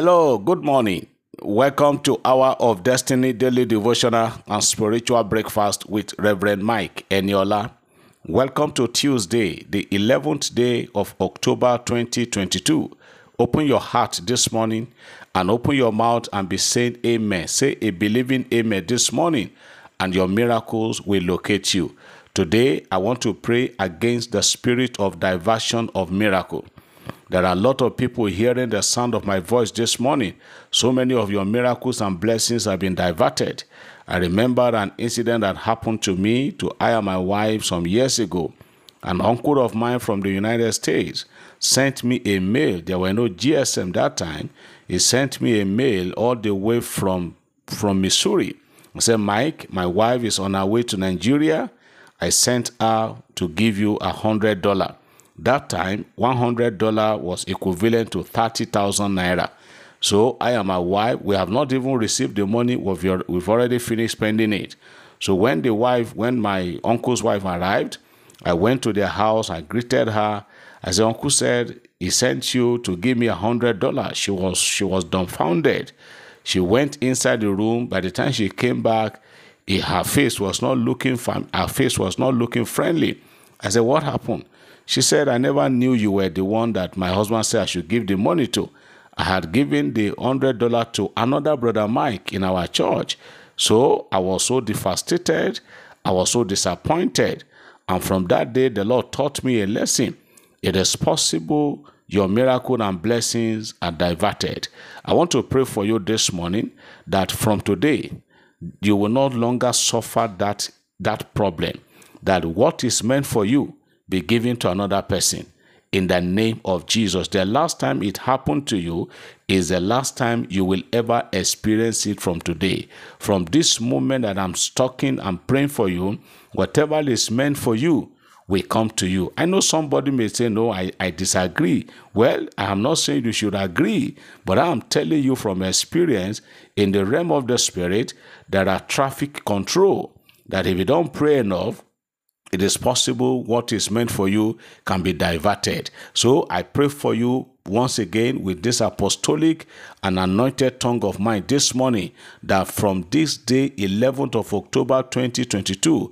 Hello, good morning. Welcome to Hour of Destiny Daily Devotional and Spiritual Breakfast with Reverend Mike Eniola. Welcome to Tuesday, the 11th day of October 2022. Open your heart this morning and open your mouth and be saying amen. Say a believing amen this morning, and your miracles will locate you. Today, I want to pray against the spirit of diversion of miracle. There are a lot of people hearing the sound of my voice this morning. So many of your miracles and blessings have been diverted. I remember an incident that happened to me, to I and my wife some years ago. An uncle of mine from the United States sent me a mail. There were no GSM that time. He sent me a mail all the way from, from Missouri. He said, Mike, my wife is on her way to Nigeria. I sent her to give you a hundred dollar. That time, $100 was equivalent to 30,000 naira. So I and my wife, we have not even received the money. We've, we've already finished spending it. So when the wife, when my uncle's wife arrived, I went to their house. I greeted her. As the uncle said, he sent you to give me a hundred dollars. She was she was dumbfounded. She went inside the room. By the time she came back, her face was not looking her face was not looking friendly. I said, "What happened?" She said, I never knew you were the one that my husband said I should give the money to. I had given the $100 to another brother Mike in our church. So I was so devastated. I was so disappointed. And from that day, the Lord taught me a lesson. It is possible your miracle and blessings are diverted. I want to pray for you this morning that from today, you will no longer suffer that, that problem, that what is meant for you be given to another person in the name of Jesus. The last time it happened to you is the last time you will ever experience it from today. From this moment that I'm talking, I'm praying for you, whatever is meant for you will come to you. I know somebody may say, No, I, I disagree. Well, I am not saying you should agree, but I am telling you from experience in the realm of the spirit, there are traffic control that if you don't pray enough, it is possible what is meant for you can be diverted. So I pray for you once again with this apostolic and anointed tongue of mine this morning that from this day, 11th of October 2022,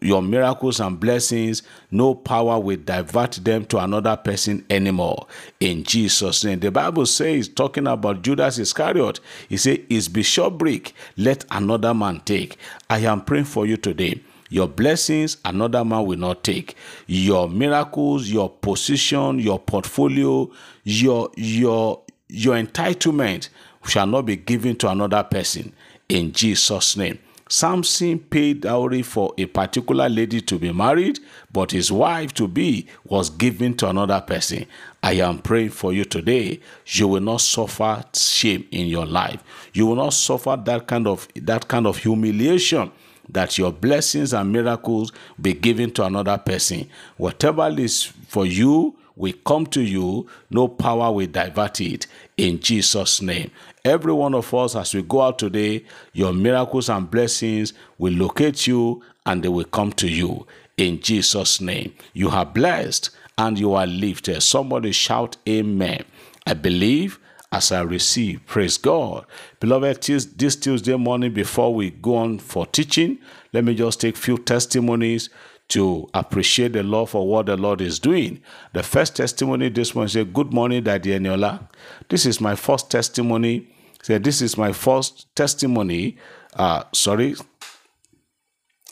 your miracles and blessings, no power will divert them to another person anymore. In Jesus' name. The Bible says, talking about Judas Iscariot, he said, Is bishopric, let another man take. I am praying for you today your blessings, another man will not take. Your miracles, your position, your portfolio, your your your entitlement shall not be given to another person in Jesus' name. Samson paid dowry for a particular lady to be married, but his wife to be was given to another person. I am praying for you today. You will not suffer shame in your life. You will not suffer that kind of that kind of humiliation that your blessings and miracles be given to another person. Whatever is for you will come to you, no power will divert it in Jesus' name. Every one of us, as we go out today, your miracles and blessings will locate you and they will come to you in Jesus' name. You are blessed and you are lifted. Somebody shout, Amen. I believe as I receive. Praise God. Beloved, this Tuesday morning, before we go on for teaching, let me just take few testimonies to appreciate the Lord for what the Lord is doing. The first testimony this one say, Good morning, Daddy Eniola. This is my first testimony. Say, This is my first testimony. Uh, sorry.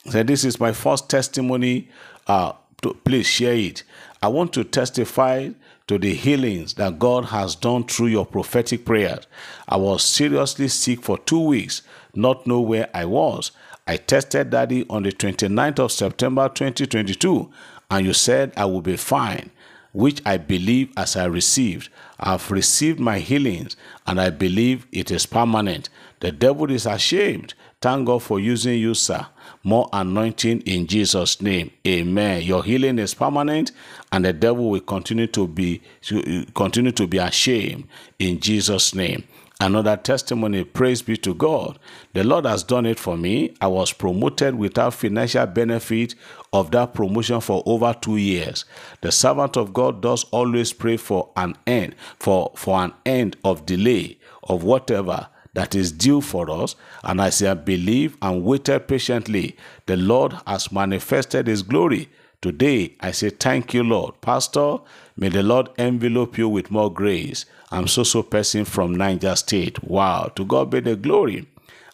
Say, This is my first testimony. Uh, to, please share it. I want to testify to the healings that God has done through your prophetic prayers. I was seriously sick for two weeks, not know where I was. I tested daddy on the 29th of September 2022, and you said I will be fine, which I believe as I received. I've received my healings, and I believe it is permanent. The devil is ashamed. Thank God for using you, sir more anointing in Jesus' name. Amen. Your healing is permanent, and the devil will continue to be continue to be ashamed in Jesus' name. Another testimony, praise be to God. The Lord has done it for me. I was promoted without financial benefit of that promotion for over two years. The servant of God does always pray for an end, for, for an end of delay of whatever that is due for us. And as I believe and waited patiently, the Lord has manifested his glory. Today, I say thank you, Lord. Pastor, may the Lord envelope you with more grace. I'm so so person from Niger State. Wow, to God be the glory.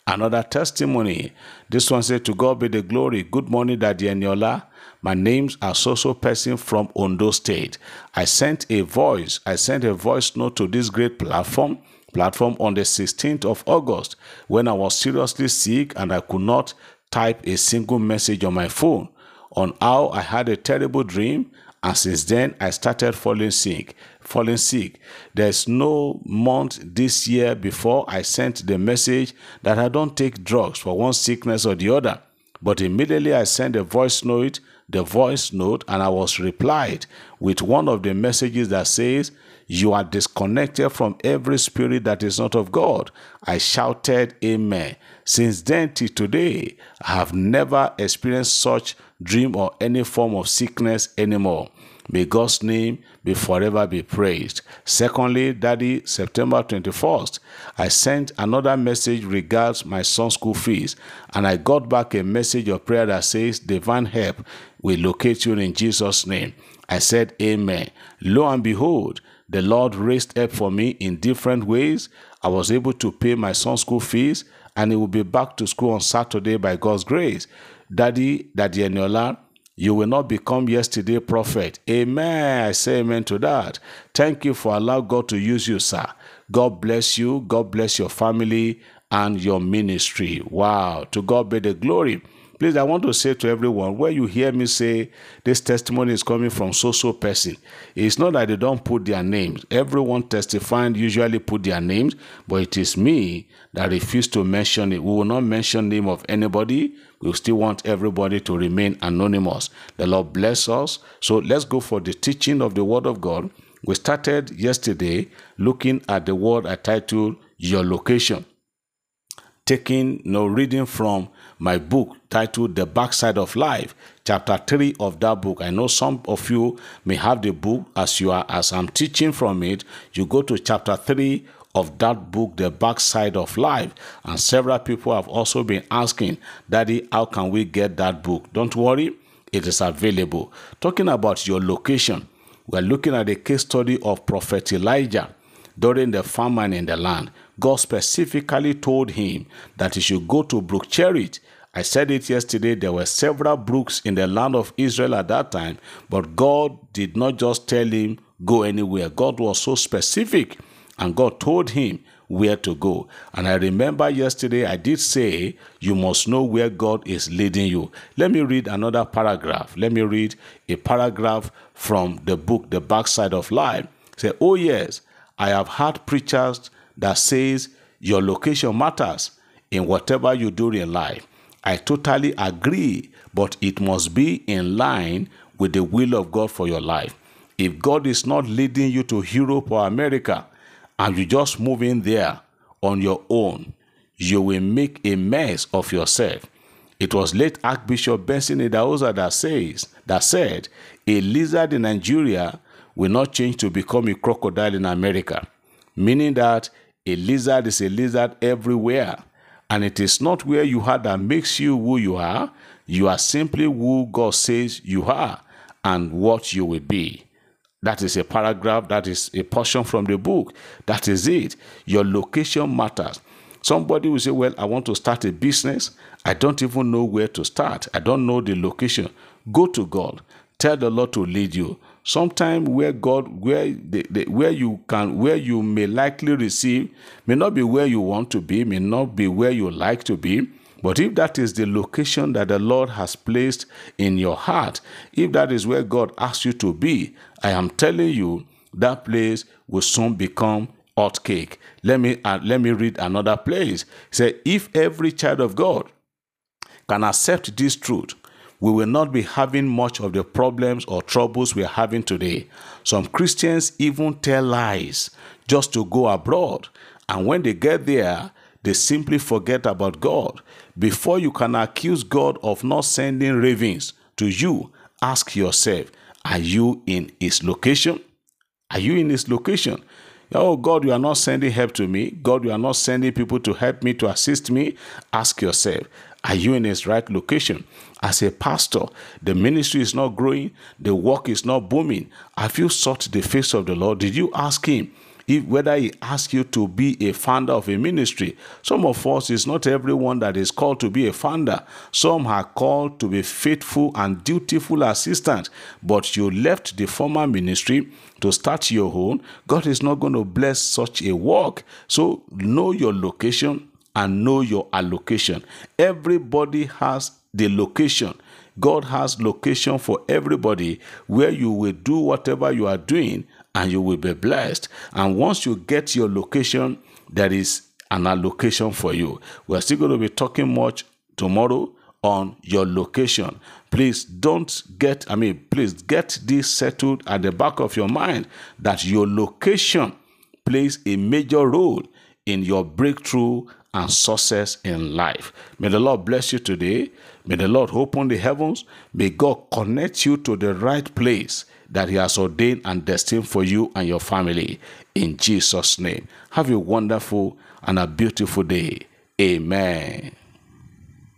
Another testimony. This one said, To God be the glory. Good morning, Daddy Eniola. My name's are so so person from Ondo State. I sent a voice, I sent a voice note to this great platform platform on the 16th of August when I was seriously sick and I could not type a single message on my phone on how I had a terrible dream and since then I started falling sick falling sick. There's no month this year before I sent the message that I don't take drugs for one sickness or the other but immediately I sent a voice note the voice note and I was replied with one of the messages that says you are disconnected from every spirit that is not of God. I shouted, Amen. Since then till today, I have never experienced such dream or any form of sickness anymore. May God's name be forever be praised. Secondly, Daddy, September 21st, I sent another message regards my son's school fees, and I got back a message of prayer that says, Divine help will locate you in Jesus' name. I said, Amen. Lo and behold, the Lord raised up for me in different ways. I was able to pay my son's school fees, and he will be back to school on Saturday by God's grace. Daddy, Daddy Eniola, you will not become yesterday prophet. Amen. I say amen to that. Thank you for allowing God to use you, sir. God bless you. God bless your family and your ministry. Wow. To God be the glory. Please, I want to say to everyone, where you hear me say this testimony is coming from so-so person, it's not that they don't put their names. Everyone testifying usually put their names, but it is me that refuse to mention it. We will not mention name of anybody. We still want everybody to remain anonymous. The Lord bless us. So let's go for the teaching of the Word of God. We started yesterday looking at the word I titled Your Location taking no reading from my book titled The Backside of Life, chapter 3 of that book. I know some of you may have the book as you are as I'm teaching from it. You go to chapter 3 of that book, The Backside of Life. And several people have also been asking, Daddy, how can we get that book? Don't worry, it is available. Talking about your location, we're looking at a case study of Prophet Elijah during the famine in the land. God specifically told him that he should go to Brook Cherith. I said it yesterday, there were several brooks in the land of Israel at that time, but God did not just tell him, go anywhere. God was so specific, and God told him where to go. And I remember yesterday I did say, you must know where God is leading you. Let me read another paragraph. Let me read a paragraph from the book, The Backside of Life. Say, oh yes, I have heard preachers that says your location matters in whatever you do in life. I totally agree, but it must be in line with the will of God for your life. If God is not leading you to Europe or America and you just move in there on your own, you will make a mess of yourself. It was late Archbishop Benson Idahosa that says that said a lizard in Nigeria will not change to become a crocodile in America, meaning that a lizard is a lizard everywhere. And it is not where you are that makes you who you are. You are simply who God says you are and what you will be. That is a paragraph, that is a portion from the book. That is it. Your location matters. Somebody will say, Well, I want to start a business. I don't even know where to start. I don't know the location. Go to God. Tell the Lord to lead you. Sometime where God, where the, the, where you can, where you may likely receive, may not be where you want to be, may not be where you like to be. But if that is the location that the Lord has placed in your heart, if that is where God asks you to be, I am telling you that place will soon become hot cake. Let me uh, let me read another place. Say, if every child of God can accept this truth, we will not be having much of the problems or troubles we're having today. Some Christians even tell lies just to go abroad. And when they get there, they simply forget about God. Before you can accuse God of not sending ravens to you, ask yourself, are you in his location? Are you in his location? Oh God, you are not sending help to me. God, you are not sending people to help me, to assist me. Ask yourself, are you in his right location? As a pastor, the ministry is not growing, the work is not booming. Have you sought the face of the Lord? Did you ask him if whether he asks you to be a founder of a ministry. Some of us is not everyone that is called to be a founder. Some are called to be faithful and dutiful assistants, but you left the former ministry to start your own. God is not going to bless such a work. So know your location and know your allocation. Everybody has the location. God has location for everybody where you will do whatever you are doing and you will be blessed. And once you get your location, there is an allocation for you. We're still going to be talking much tomorrow on your location. Please don't get, I mean, please get this settled at the back of your mind that your location plays a major role in your breakthrough and success in life. May the Lord bless you today. May the Lord open the heavens. May God connect you to the right place that He has ordained and destined for you and your family. In Jesus' name. Have a wonderful and a beautiful day. Amen.